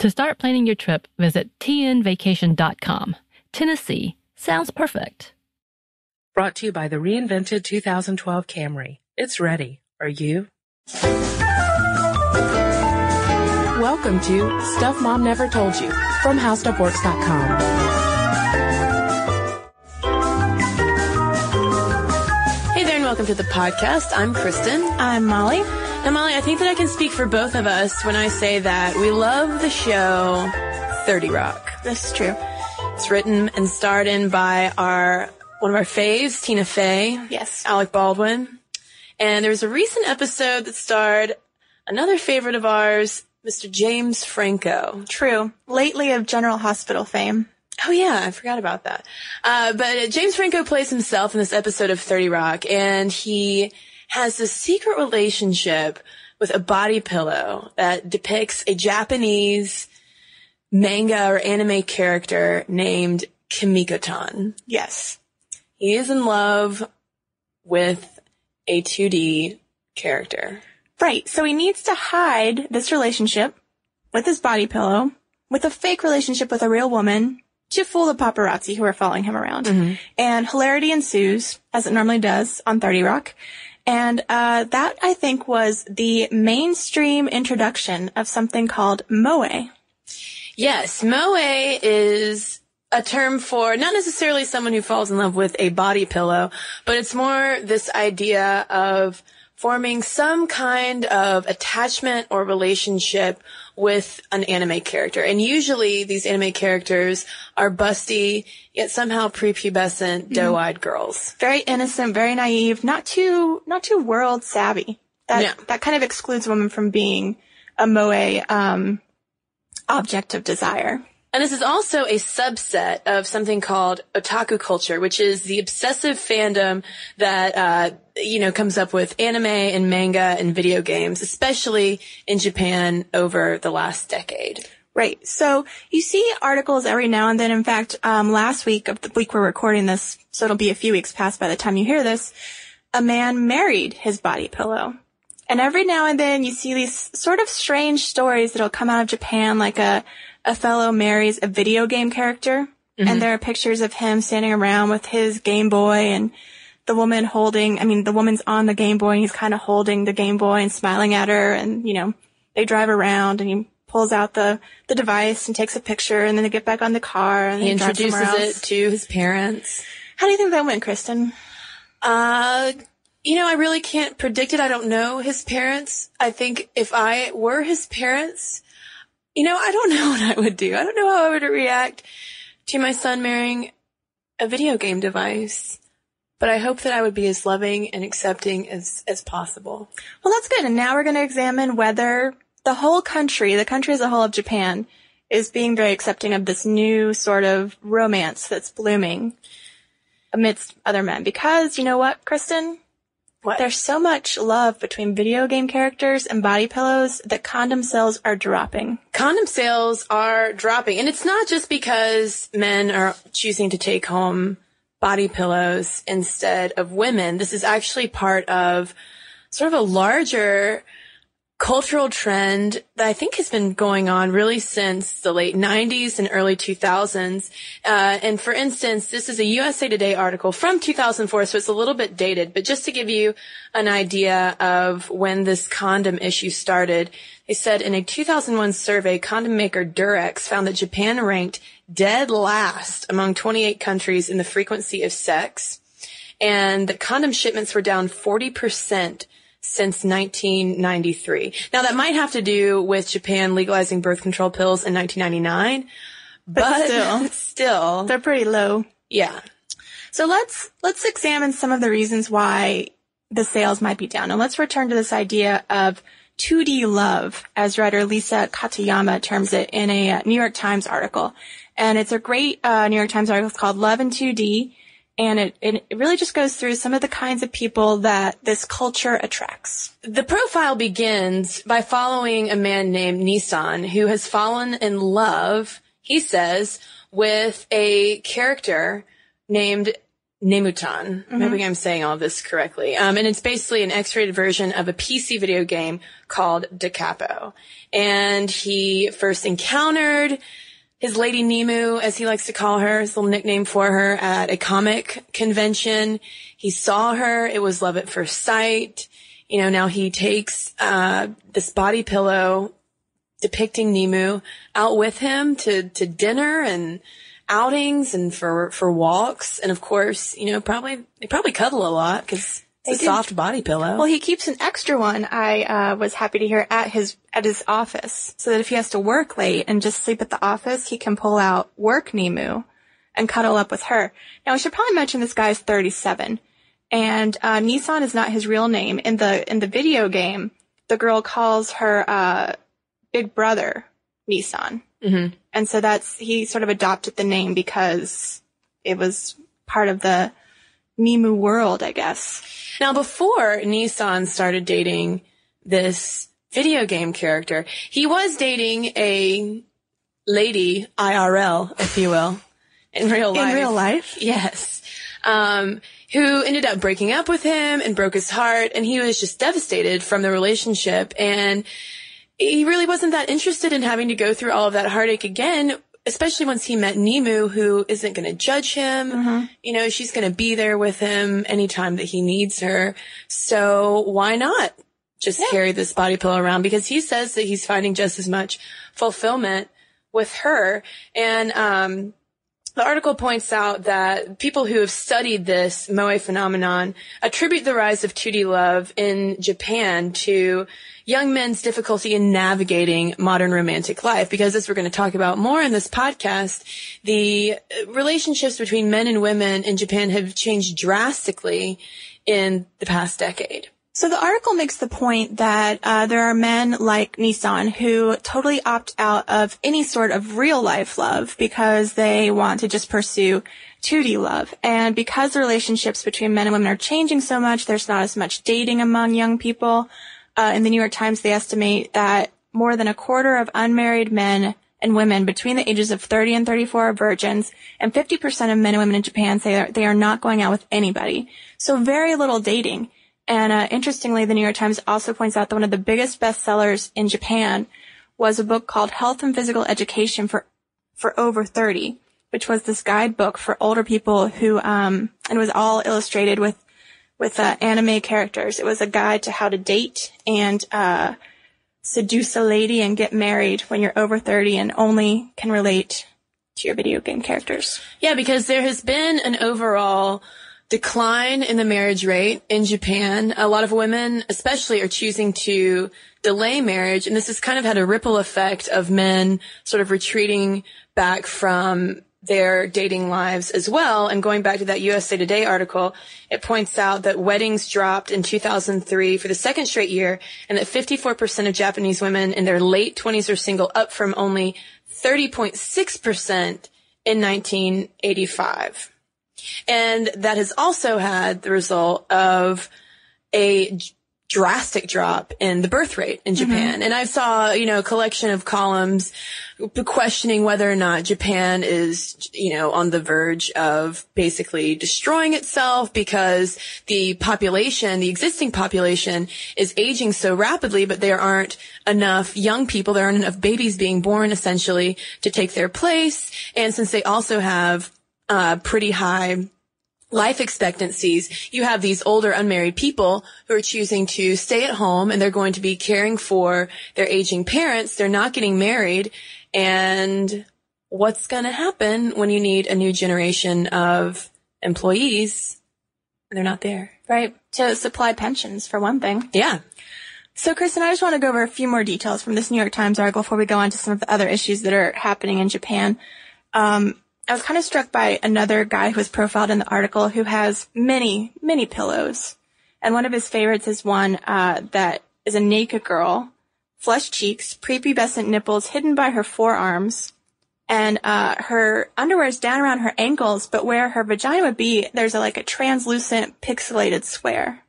To start planning your trip, visit tnvacation.com. Tennessee sounds perfect. Brought to you by the reinvented 2012 Camry. It's ready. Are you? Welcome to Stuff Mom Never Told You from HowStuffWorks.com. Hey there, and welcome to the podcast. I'm Kristen. I'm Molly. Now, Molly, I think that I can speak for both of us when I say that we love the show 30 Rock. That's true. It's written and starred in by our one of our faves, Tina Fey, Yes. Alec Baldwin. And there was a recent episode that starred another favorite of ours, Mr. James Franco. True. Lately of General Hospital fame. Oh yeah, I forgot about that. Uh, but uh, James Franco plays himself in this episode of 30 Rock and he has this secret relationship with a body pillow that depicts a Japanese manga or anime character named Kimiko-tan. Yes. He is in love with a 2D character. Right. So he needs to hide this relationship with his body pillow with a fake relationship with a real woman to fool the paparazzi who are following him around. Mm-hmm. And hilarity ensues, as it normally does on 30 Rock. And uh, that, I think, was the mainstream introduction of something called moe. Yes, moe is a term for not necessarily someone who falls in love with a body pillow, but it's more this idea of forming some kind of attachment or relationship with an anime character. And usually these anime characters are busty, yet somehow prepubescent, doe-eyed girls. Very innocent, very naive, not too, not too world savvy. That, Yeah. that kind of excludes women from being a moe, um, object of desire. And this is also a subset of something called otaku culture, which is the obsessive fandom that, uh, you know, comes up with anime and manga and video games, especially in Japan over the last decade. Right. So you see articles every now and then. In fact, um, last week of the week we're recording this, so it'll be a few weeks past by the time you hear this, a man married his body pillow. And every now and then you see these sort of strange stories that'll come out of Japan, like a, a fellow marries a video game character. And there are pictures of him standing around with his Game Boy and the woman holding, I mean, the woman's on the Game Boy and he's kind of holding the Game Boy and smiling at her. And, you know, they drive around and he pulls out the, the device and takes a picture and then they get back on the car and He introduces it to his parents. How do you think that went, Kristen? Uh, you know, I really can't predict it. I don't know his parents. I think if I were his parents, you know, I don't know what I would do. I don't know how I would react to my son marrying a video game device. But I hope that I would be as loving and accepting as, as possible. Well, that's good. And now we're going to examine whether the whole country, the country as a whole of Japan, is being very accepting of this new sort of romance that's blooming amidst other men. Because you know what, Kristen? What? There's so much love between video game characters and body pillows that condom sales are dropping. condom sales are dropping. And it's not just because men are choosing to take home body pillows instead of women. This is actually part of sort of a larger cultural trend that I think has been going on really since the late 90s and early 2000s. Uh, and for instance, this is a USA Today article from 2004, so it's a little bit dated, but just to give you an idea of when this condom issue started, they said in a 2001 survey, condom maker Durex found that Japan ranked dead last among 28 countries in the frequency of sex, and that condom shipments were down 40% since 1993. Now that might have to do with Japan legalizing birth control pills in 1999, but, But still. still, They're pretty low. yeah. So let's let's examine some of the reasons why the sales might be down. And let's return to this idea of 2D love, as writer Lisa Katayama terms it in a New York Times article. And it's a great uh, New York Times article. It's called Love in 2D. And it, it, really just goes through some of the kinds of people that this culture attracts. The profile begins by following a man named Nisan who has fallen in love, he says, with a character named Nemutan. Maybe I'm saying all this correctly. Um, and it's basically an X-rated version of a PC video game called Da Capo. And he first encountered his Lady Nemu, as he likes to call her, his little nickname for her, at a comic convention. He saw her. It was love at first sight. You know, now he takes uh, this body pillow depicting Nemu out with him to to dinner and outings and for for walks. And of course, you know, probably they probably cuddle a lot because A soft body pillow. Well, he keeps an extra one. I uh, was happy to hear at his at his office, so that if he has to work late and just sleep at the office, he can pull out work Nemu and cuddle up with her. Now, I should probably mention this guy is 37, and uh, Nisan is not his real name. In the in the video game, the girl calls her uh, big brother Nisan, Mhm. and so that's he sort of adopted the name because it was part of the Nemu world, I guess. Now, before Nisan started dating this video game character, he was dating a lady IRL, if you will, in real life. In real life? Yes. Um, who ended up breaking up with him and broke his heart, and he was just devastated from the relationship. And he really wasn't that interested in having to go through all of that heartache again, especially once he met Nemu, who isn't going to judge him. You know, she's going to be there with him anytime that he needs her. So why not just carry this body pillow around? Because he says that he's finding just as much fulfillment with her. And, um, the article points out that people who have studied this moe phenomenon attribute the rise of 2D love in Japan to young men's difficulty in navigating modern romantic life. Because as we're going to talk about more in this podcast, the relationships between men and women in Japan have changed drastically in the past decade. So the article makes the point that uh, there are men like Nisan who totally opt out of any sort of real life love because they want to just pursue 2D love. And because the relationships between men and women are changing so much, there's not as much dating among young people. Uh, in the New York Times, they estimate that more than a quarter of unmarried men and women between the ages of 30 and 34 are virgins, and 50% of men and women in Japan say they are not going out with anybody. So very little dating. And uh, interestingly, the New York Times also points out that one of the biggest bestsellers in Japan was a book called Health and Physical Education for for over 30, which was this guidebook for older people who um and it was all illustrated with with uh, anime characters. It was a guide to how to date and uh seduce a lady and get married when you're over 30 and only can relate to your video game characters. Yeah, because there has been an overall decline in the marriage rate in Japan. A lot of women, especially, are choosing to delay marriage. And this has kind of had a ripple effect of men sort of retreating back from their dating lives as well. And going back to that USA Today article, it points out that weddings dropped in 2003 for the second straight year and that 54% of Japanese women in their late 20s are single up from only 30.6% in 1985. And that has also had the result of a drastic drop in the birth rate in Japan. Mm-hmm. And I saw, you know, a collection of columns questioning whether or not Japan is, you know, on the verge of basically destroying itself because the population, the existing population is aging so rapidly, but there aren't enough young people, there aren't enough babies being born essentially to take their place. And since they also have uh, pretty high life expectancies, you have these older unmarried people who are choosing to stay at home and they're going to be caring for their aging parents. They're not getting married. And what's going to happen when you need a new generation of employees? They're not there. Right. To supply pensions, for one thing. Yeah. So, Kristen, I just want to go over a few more details from this New York Times article before we go on to some of the other issues that are happening in Japan. Um, I was kind of struck by another guy who was profiled in the article who has many, many pillows. And one of his favorites is one uh, that is a naked girl, flushed cheeks, prepubescent nipples hidden by her forearms, and uh, her underwear is down around her ankles, but where her vagina would be, there's a, like a translucent pixelated square.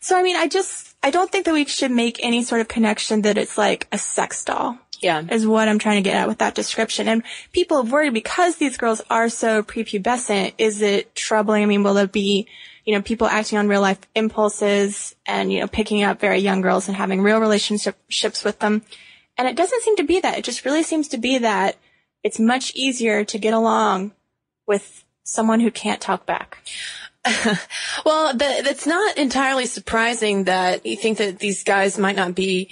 So, I mean, I just, I don't think that we should make any sort of connection that it's like a sex doll Yeah. is what I'm trying to get at with that description. And people have worried because these girls are so prepubescent, is it troubling? I mean, will there be, you know, people acting on real life impulses and, you know, picking up very young girls and having real relationships with them? And it doesn't seem to be that. It just really seems to be that it's much easier to get along with someone who can't talk back. Well, the, it's not entirely surprising that you think that these guys might not be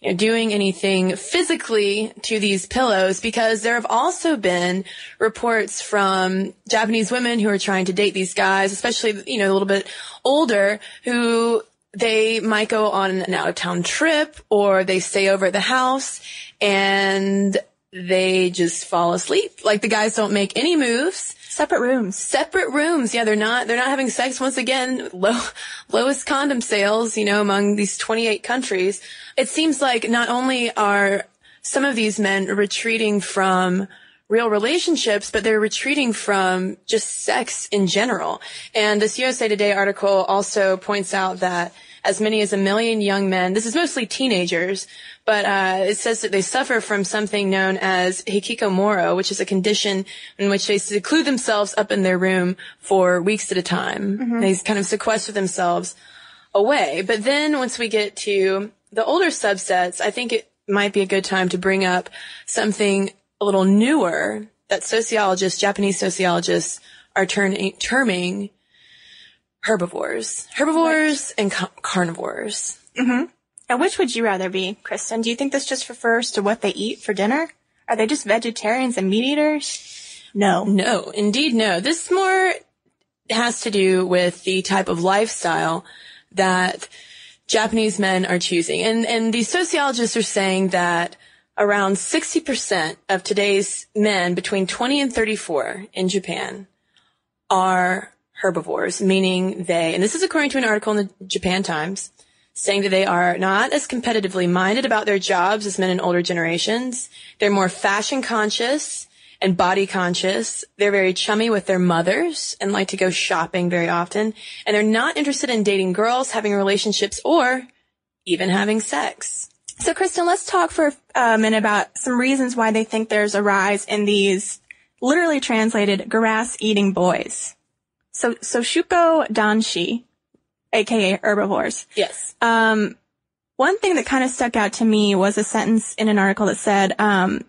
you know, doing anything physically to these pillows because there have also been reports from Japanese women who are trying to date these guys, especially, you know, a little bit older who they might go on an out of town trip or they stay over at the house and they just fall asleep. Like the guys don't make any moves Separate rooms. separate rooms. Yeah, they're not, they're not having sex once again. Low, lowest condom sales, you know, among these 28 countries. It seems like not only are some of these men retreating from real relationships, but they're retreating from just sex in general. And this USA Today article also points out that as many as a million young men, this is mostly teenagers, but uh, it says that they suffer from something known as hikikomori, which is a condition in which they seclude themselves up in their room for weeks at a time. They kind of sequester themselves away. But then once we get to the older subsets, I think it might be a good time to bring up something a little newer that sociologists, Japanese sociologists, are turning, terming herbivores. Herbivores and ca- carnivores. Mm-hmm. And which would you rather be, Kristen? Do you think this just refers to what they eat for dinner? Are they just vegetarians and meat eaters? No. No, indeed no. This more has to do with the type of lifestyle that Japanese men are choosing. And, and these sociologists are saying that around 60% of today's men between 20 and 34 in Japan are herbivores, meaning they, and this is according to an article in the Japan Times, saying that they are not as competitively minded about their jobs as men in older generations. They're more fashion conscious and body conscious. They're very chummy with their mothers and like to go shopping very often. And they're not interested in dating girls, having relationships, or even having sex. So, Kristen, let's talk for uh, a minute about some reasons why they think there's a rise in these literally translated grass eating boys. So, so Shuko Danshi, aka herbivores. Yes. Um, one thing that kind of stuck out to me was a sentence in an article that said, um,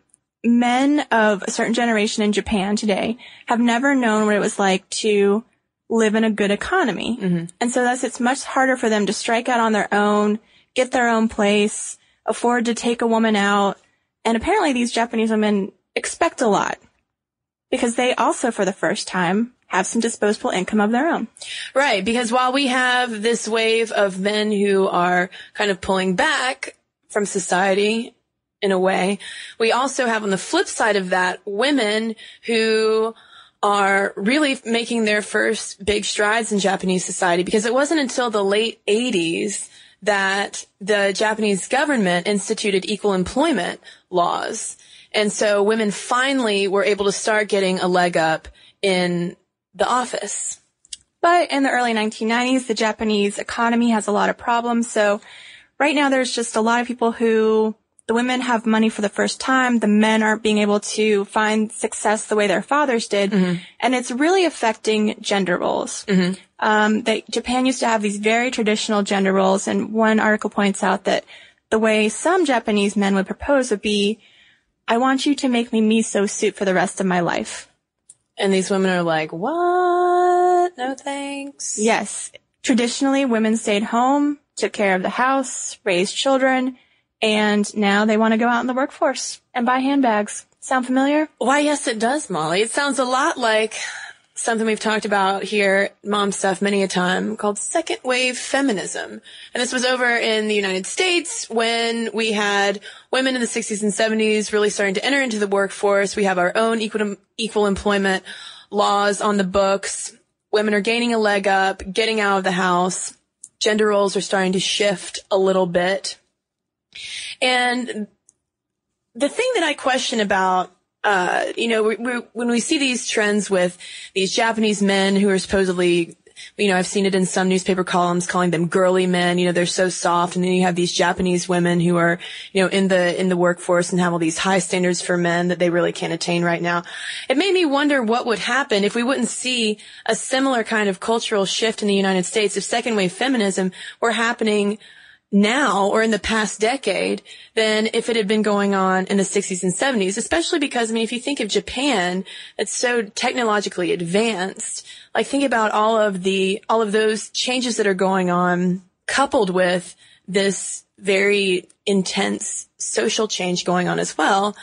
men of a certain generation in Japan today have never known what it was like to live in a good economy. And so thus it's much harder for them to strike out on their own, get their own place, afford to take a woman out. And apparently these Japanese women expect a lot because they also, for the first time, have some disposable income of their own. Right, because while we have this wave of men who are kind of pulling back from society in a way, we also have on the flip side of that women who are really making their first big strides in Japanese society because it wasn't until the late 80s that the Japanese government instituted equal employment laws. And so women finally were able to start getting a leg up in the office. But in the early 1990s, the Japanese economy has a lot of problems. So right now there's just a lot of people who the women have money for the first time. The men aren't being able to find success the way their fathers did. And it's really affecting gender roles. Um, that Japan used to have these very traditional gender roles. And one article points out that the way some Japanese men would propose would be, I want you to make me miso soup for the rest of my life. And these women are like, what? No thanks. Yes. Traditionally, women stayed home, took care of the house, raised children, and now they want to go out in the workforce and buy handbags. Sound familiar? Why, yes, it does, Molly. It sounds a lot like something we've talked about here, mom stuff, many a time called second wave feminism. And this was over in the United States when we had women in the 60s and 70s really starting to enter into the workforce. We have our own equal, equal employment laws on the books. Women are gaining a leg up, getting out of the house. Gender roles are starting to shift a little bit. And the thing that I question about, uh, you know, we, we, when we see these trends with these Japanese men who are supposedly, you know, I've seen it in some newspaper columns calling them girly men. You know, they're so soft, and then you have these Japanese women who are, you know, in the in the workforce and have all these high standards for men that they really can't attain right now. It made me wonder what would happen if we wouldn't see a similar kind of cultural shift in the United States if second wave feminism were happening now or in the past decade than if it had been going on in the 60s and 70s, especially because, I mean, if you think of Japan, it's so technologically advanced. Like think about all of the, all of those changes that are going on coupled with this very intense social change going on as well.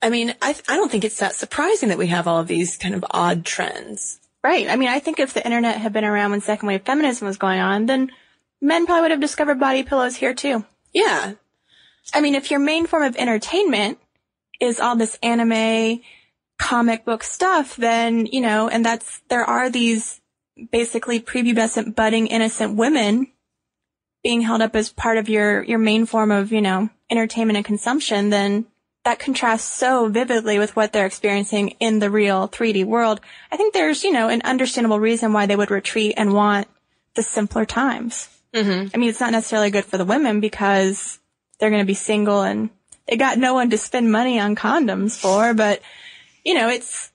I mean, I, I don't think it's that surprising that we have all of these kind of odd trends. Right. I mean, I think if the internet had been around when second wave feminism was going on, then men probably would have discovered body pillows here too. Yeah. I mean, if your main form of entertainment is all this anime, comic book stuff, then, you know, and that's, there are these basically prepubescent, budding, innocent women being held up as part of your, your main form of, you know, entertainment and consumption, then that contrasts so vividly with what they're experiencing in the real 3D world. I think there's, you know, an understandable reason why they would retreat and want the simpler times. Mm-hmm. I mean, it's not necessarily good for the women because they're going to be single and they got no one to spend money on condoms for, but you know, it's,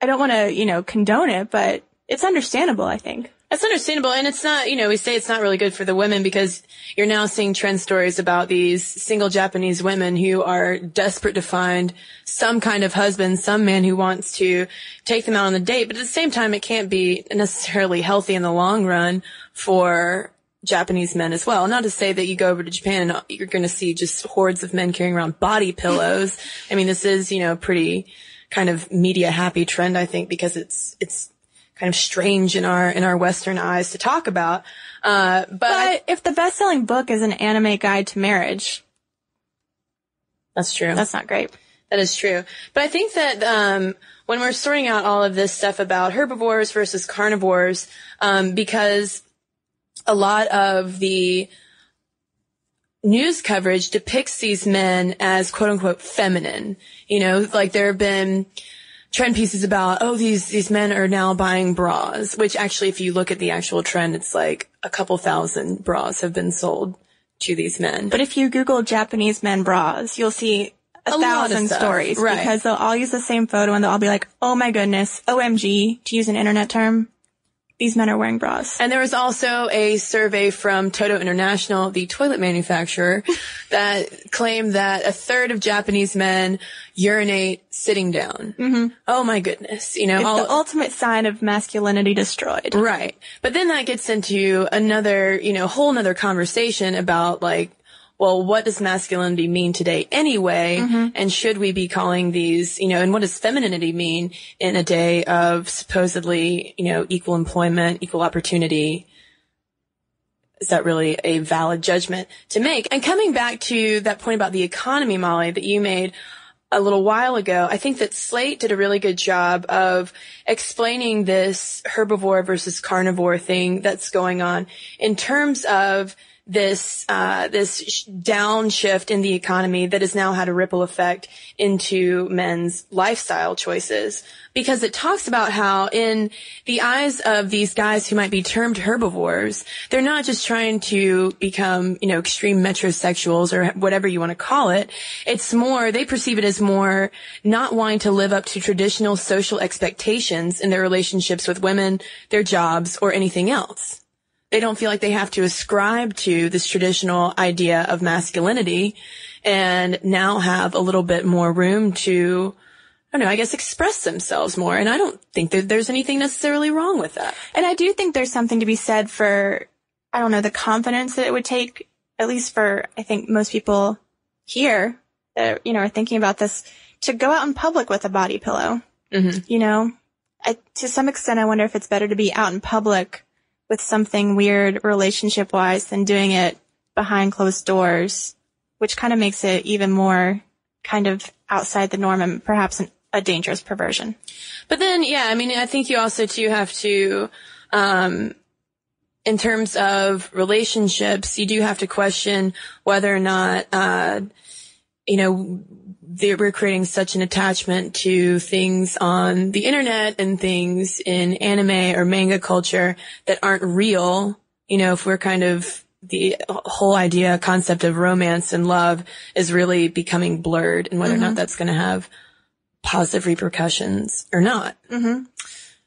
I don't want to, you know, condone it, but it's understandable, I think. That's understandable. And it's not, you know, we say it's not really good for the women because you're now seeing trend stories about these single Japanese women who are desperate to find some kind of husband, some man who wants to take them out on a date. But at the same time, it can't be necessarily healthy in the long run for Japanese men as well. Not to say that you go over to Japan and you're going to see just hordes of men carrying around body pillows. I mean, this is, you know, pretty kind of media happy trend, I think, because it's, it's kind of strange in our, in our Western eyes to talk about. Uh, but, But if the best-selling book is an anime guide to marriage, that's true. that's not great. That is true. But I think that um, when we're sorting out all of this stuff about herbivores versus carnivores, um, because a lot of the news coverage depicts these men as quote unquote feminine. You know, like there have been trend pieces about, oh, these, these men are now buying bras, which actually, if you look at the actual trend, it's like a couple thousand bras have been sold to these men. But if you Google Japanese men bras, you'll see a, A thousand stuff, stories right. because they'll all use the same photo and they'll all be like, oh my goodness, OMG, to use an internet term, these men are wearing bras. And there was also a survey from Toto International, the toilet manufacturer, that claimed that a third of Japanese men urinate sitting down. Mm-hmm. Oh my goodness. You know, It's all- the ultimate sign of masculinity destroyed. Right. But then that gets into another, you know, whole nother conversation about like, well, what does masculinity mean today anyway? Mm-hmm. And should we be calling these, you know, and what does femininity mean in a day of supposedly, you know, equal employment, equal opportunity? Is that really a valid judgment to make? And coming back to that point about the economy, Molly, that you made, a little while ago, I think that Slate did a really good job of explaining this herbivore versus carnivore thing that's going on in terms of this uh, this downshift in the economy that has now had a ripple effect into men's lifestyle choices. Because it talks about how in the eyes of these guys who might be termed herbivores they're not just trying to become you know extreme metrosexuals or whatever you want to call it. It's more they perceive it as more not wanting to live up to traditional social expectations in their relationships with women their jobs or anything else they don't feel like they have to ascribe to this traditional idea of masculinity and now have a little bit more room to, I don't know, I guess express themselves more. And I don't think that there's anything necessarily wrong with that. And I do think there's something to be said for, I don't know, the confidence that it would take, at least for, I think most people here that, you know, are thinking about this to go out in public with a body pillow. Mm-hmm. You know, I, to some extent, I wonder if it's better to be out in public with something weird relationship wise than doing it behind closed doors, which kind of makes it even more kind of outside the norm and perhaps an, a dangerous perversion. But then, yeah, I mean, I think you also too have to, um, in terms of relationships, you do have to question whether or not, uh, you know, we're creating such an attachment to things on the internet and things in anime or manga culture that aren't real. You know, if we're kind of the whole idea, concept of romance and love is really becoming blurred and whether mm-hmm. or not that's going to have positive repercussions or not. Mm-hmm.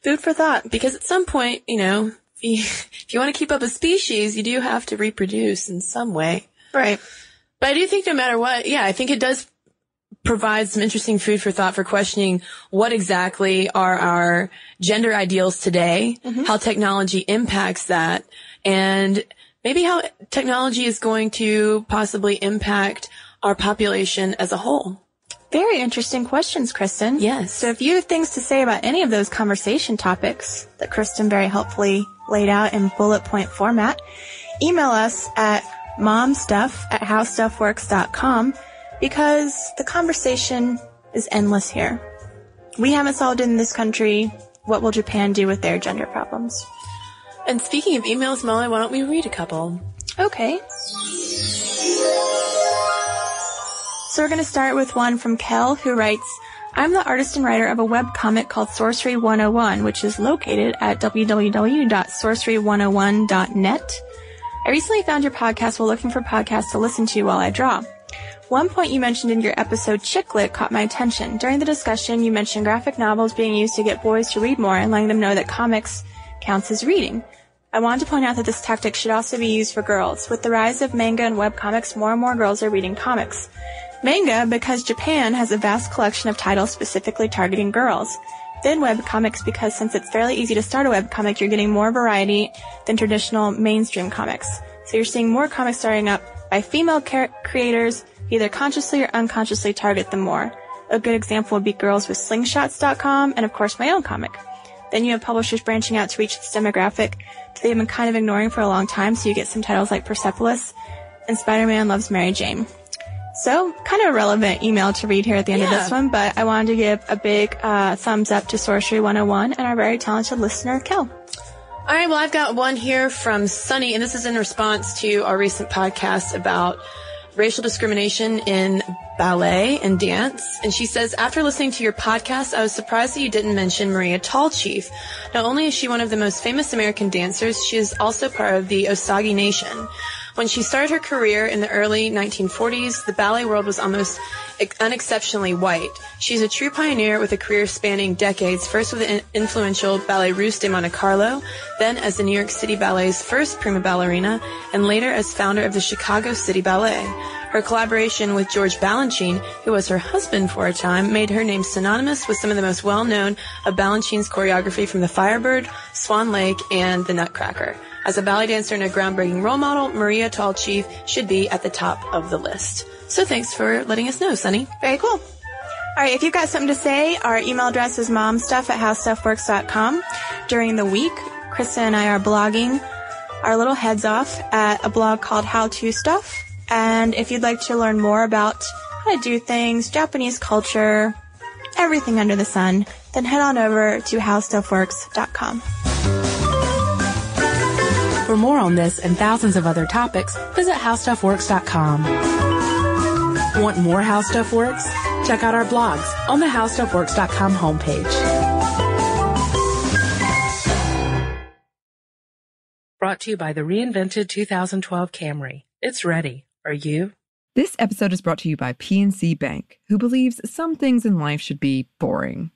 Food for thought. Because at some point, you know, if you, if you want to keep up a species, you do have to reproduce in some way. Right. But I do think no matter what, yeah, I think it does provide some interesting food for thought for questioning what exactly are our gender ideals today, mm-hmm. how technology impacts that, and maybe how technology is going to possibly impact our population as a whole. Very interesting questions, Kristen. Yes. So if you have things to say about any of those conversation topics that Kristen very helpfully laid out in bullet point format, email us at momstuff at howstuffworks.com because the conversation is endless here. We haven't solved it in this country. What will Japan do with their gender problems? And speaking of emails, Molly, why don't we read a couple? Okay. So we're going to start with one from Kel who writes, I'm the artist and writer of a web comic called Sorcery 101, which is located at www.sorcery101.net. I recently found your podcast while looking for podcasts to listen to while I draw. One point you mentioned in your episode Chick Lit caught my attention. During the discussion, you mentioned graphic novels being used to get boys to read more and letting them know that comics counts as reading. I wanted to point out that this tactic should also be used for girls. With the rise of manga and webcomics, more and more girls are reading comics. Manga because Japan has a vast collection of titles specifically targeting girls. Then webcomics because since it's fairly easy to start a webcomic, you're getting more variety than traditional mainstream comics. So you're seeing more comics starting up by female car- creators either consciously or unconsciously target them more. A good example would be Girls with Slingshots.com and of course my own comic. Then you have publishers branching out to reach this demographic that they've been kind of ignoring for a long time, so you get some titles like Persepolis and Spider-Man Loves Mary Jane. So, kind of a relevant email to read here at the end yeah. of this one, but I wanted to give a big uh, thumbs up to Sorcery 101 and our very talented listener, Kel. All right, well, I've got one here from Sunny, and this is in response to our recent podcast about racial discrimination in ballet and dance. And she says, after listening to your podcast, I was surprised that you didn't mention Maria Tallchief. Not only is she one of the most famous American dancers, she is also part of the Osage Nation. When she started her career in the early 1940s, the ballet world was almost unexceptionally white. She's a true pioneer with a career spanning decades, first with the influential Ballet Russe de Monte Carlo, then as the New York City Ballet's first prima ballerina, and later as founder of the Chicago City Ballet. Her collaboration with George Balanchine, who was her husband for a time, made her name synonymous with some of the most well-known of Balanchine's choreography from The Firebird, Swan Lake, and The Nutcracker. As a ballet dancer and a groundbreaking role model, Maria Tallchief should be at the top of the list. So thanks for letting us know, Sunny. Very cool. All right, if you've got something to say, our email address is momstuff at howstuffworks.com. During the week, Kristen and I are blogging our little heads off at a blog called How To Stuff. And if you'd like to learn more about how to do things, Japanese culture, everything under the sun, then head on over to howstuffworks.com. For more on this and thousands of other topics, visit howstuffworks.com. Want more How Stuff Works? Check out our blogs on the howstuffworks.com homepage. Brought to you by the reinvented 2012 Camry. It's ready. Are you? This episode is brought to you by PNC Bank, who believes some things in life should be boring,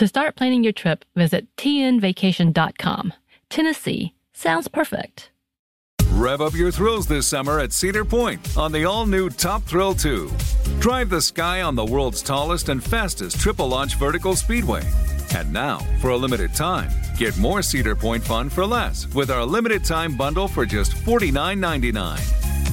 To start planning your trip, visit tnvacation.com. Tennessee sounds perfect. Rev up your thrills this summer at Cedar Point on the all new Top Thrill 2. Drive the sky on the world's tallest and fastest triple launch vertical speedway. And now, for a limited time, get more Cedar Point fun for less with our limited time bundle for just $49.99.